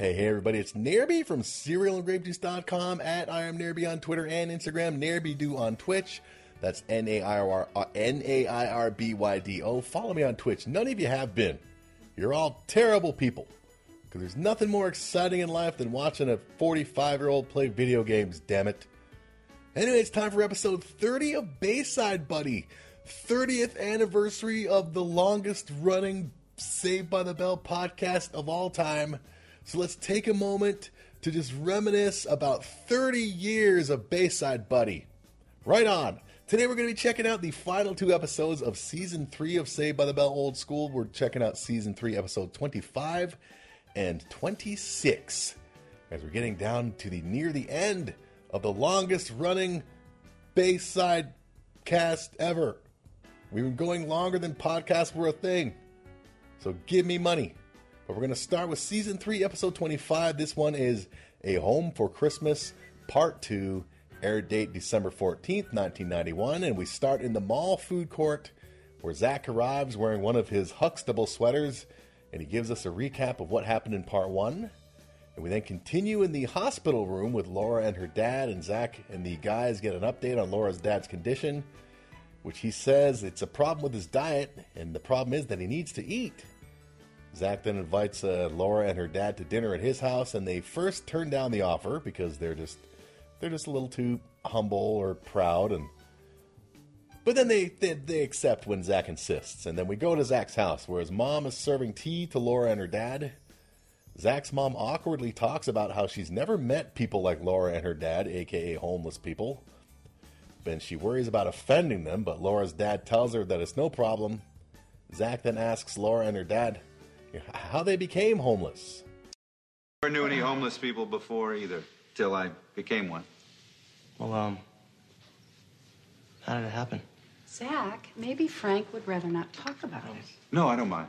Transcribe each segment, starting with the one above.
Hey, hey, everybody, it's Nairby from cerealandgrapejuice.com at I am Nairby on Twitter and Instagram, Nairby on Twitch. That's N A I R uh, N A I R B Y D O. Follow me on Twitch. None of you have been. You're all terrible people. Because there's nothing more exciting in life than watching a 45 year old play video games, damn it. Anyway, it's time for episode 30 of Bayside Buddy. 30th anniversary of the longest running Saved by the Bell podcast of all time. So let's take a moment to just reminisce about 30 years of Bayside Buddy. Right on. Today we're going to be checking out the final two episodes of season 3 of Saved by the Bell Old School. We're checking out season 3 episode 25 and 26 as we're getting down to the near the end of the longest running Bayside cast ever. We've been going longer than podcasts were a thing. So give me money. But we're going to start with season 3, episode 25. This one is A Home for Christmas, part 2, air date December 14th, 1991. And we start in the mall food court where Zach arrives wearing one of his Huxtable sweaters and he gives us a recap of what happened in part 1. And we then continue in the hospital room with Laura and her dad, and Zach and the guys get an update on Laura's dad's condition, which he says it's a problem with his diet, and the problem is that he needs to eat. Zach then invites uh, Laura and her dad to dinner at his house, and they first turn down the offer because they're just they're just a little too humble or proud, and but then they, they they accept when Zach insists, and then we go to Zach's house where his mom is serving tea to Laura and her dad. Zach's mom awkwardly talks about how she's never met people like Laura and her dad, aka homeless people. And she worries about offending them, but Laura's dad tells her that it's no problem. Zach then asks Laura and her dad how they became homeless. Never knew any homeless people before either, till I became one. Well, um, how did it happen? Zach, maybe Frank would rather not talk about it. No, I don't mind.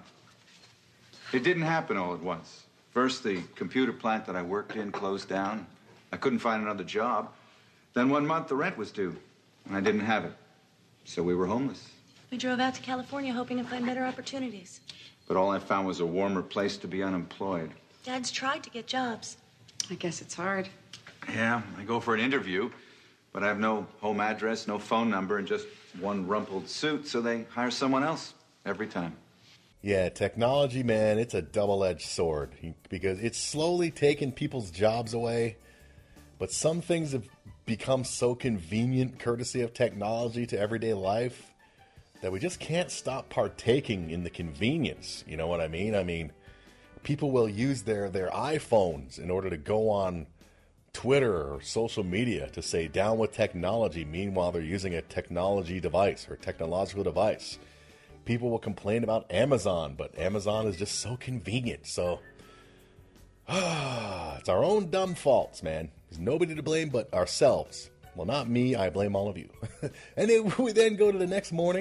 It didn't happen all at once. First, the computer plant that I worked in closed down. I couldn't find another job. Then one month the rent was due, and I didn't have it. So we were homeless. We drove out to California hoping to find better opportunities. But all I found was a warmer place to be unemployed. Dad's tried to get jobs. I guess it's hard. Yeah, I go for an interview, but I have no home address, no phone number, and just one rumpled suit, so they hire someone else every time. Yeah, technology, man, it's a double edged sword because it's slowly taking people's jobs away. But some things have become so convenient, courtesy of technology to everyday life, that we just can't stop partaking in the convenience. You know what I mean? I mean, people will use their, their iPhones in order to go on Twitter or social media to say down with technology, meanwhile, they're using a technology device or technological device people will complain about Amazon, but Amazon is just so convenient. So it's our own dumb faults, man. There's nobody to blame but ourselves. Well, not me. I blame all of you. and then we then go to the next morning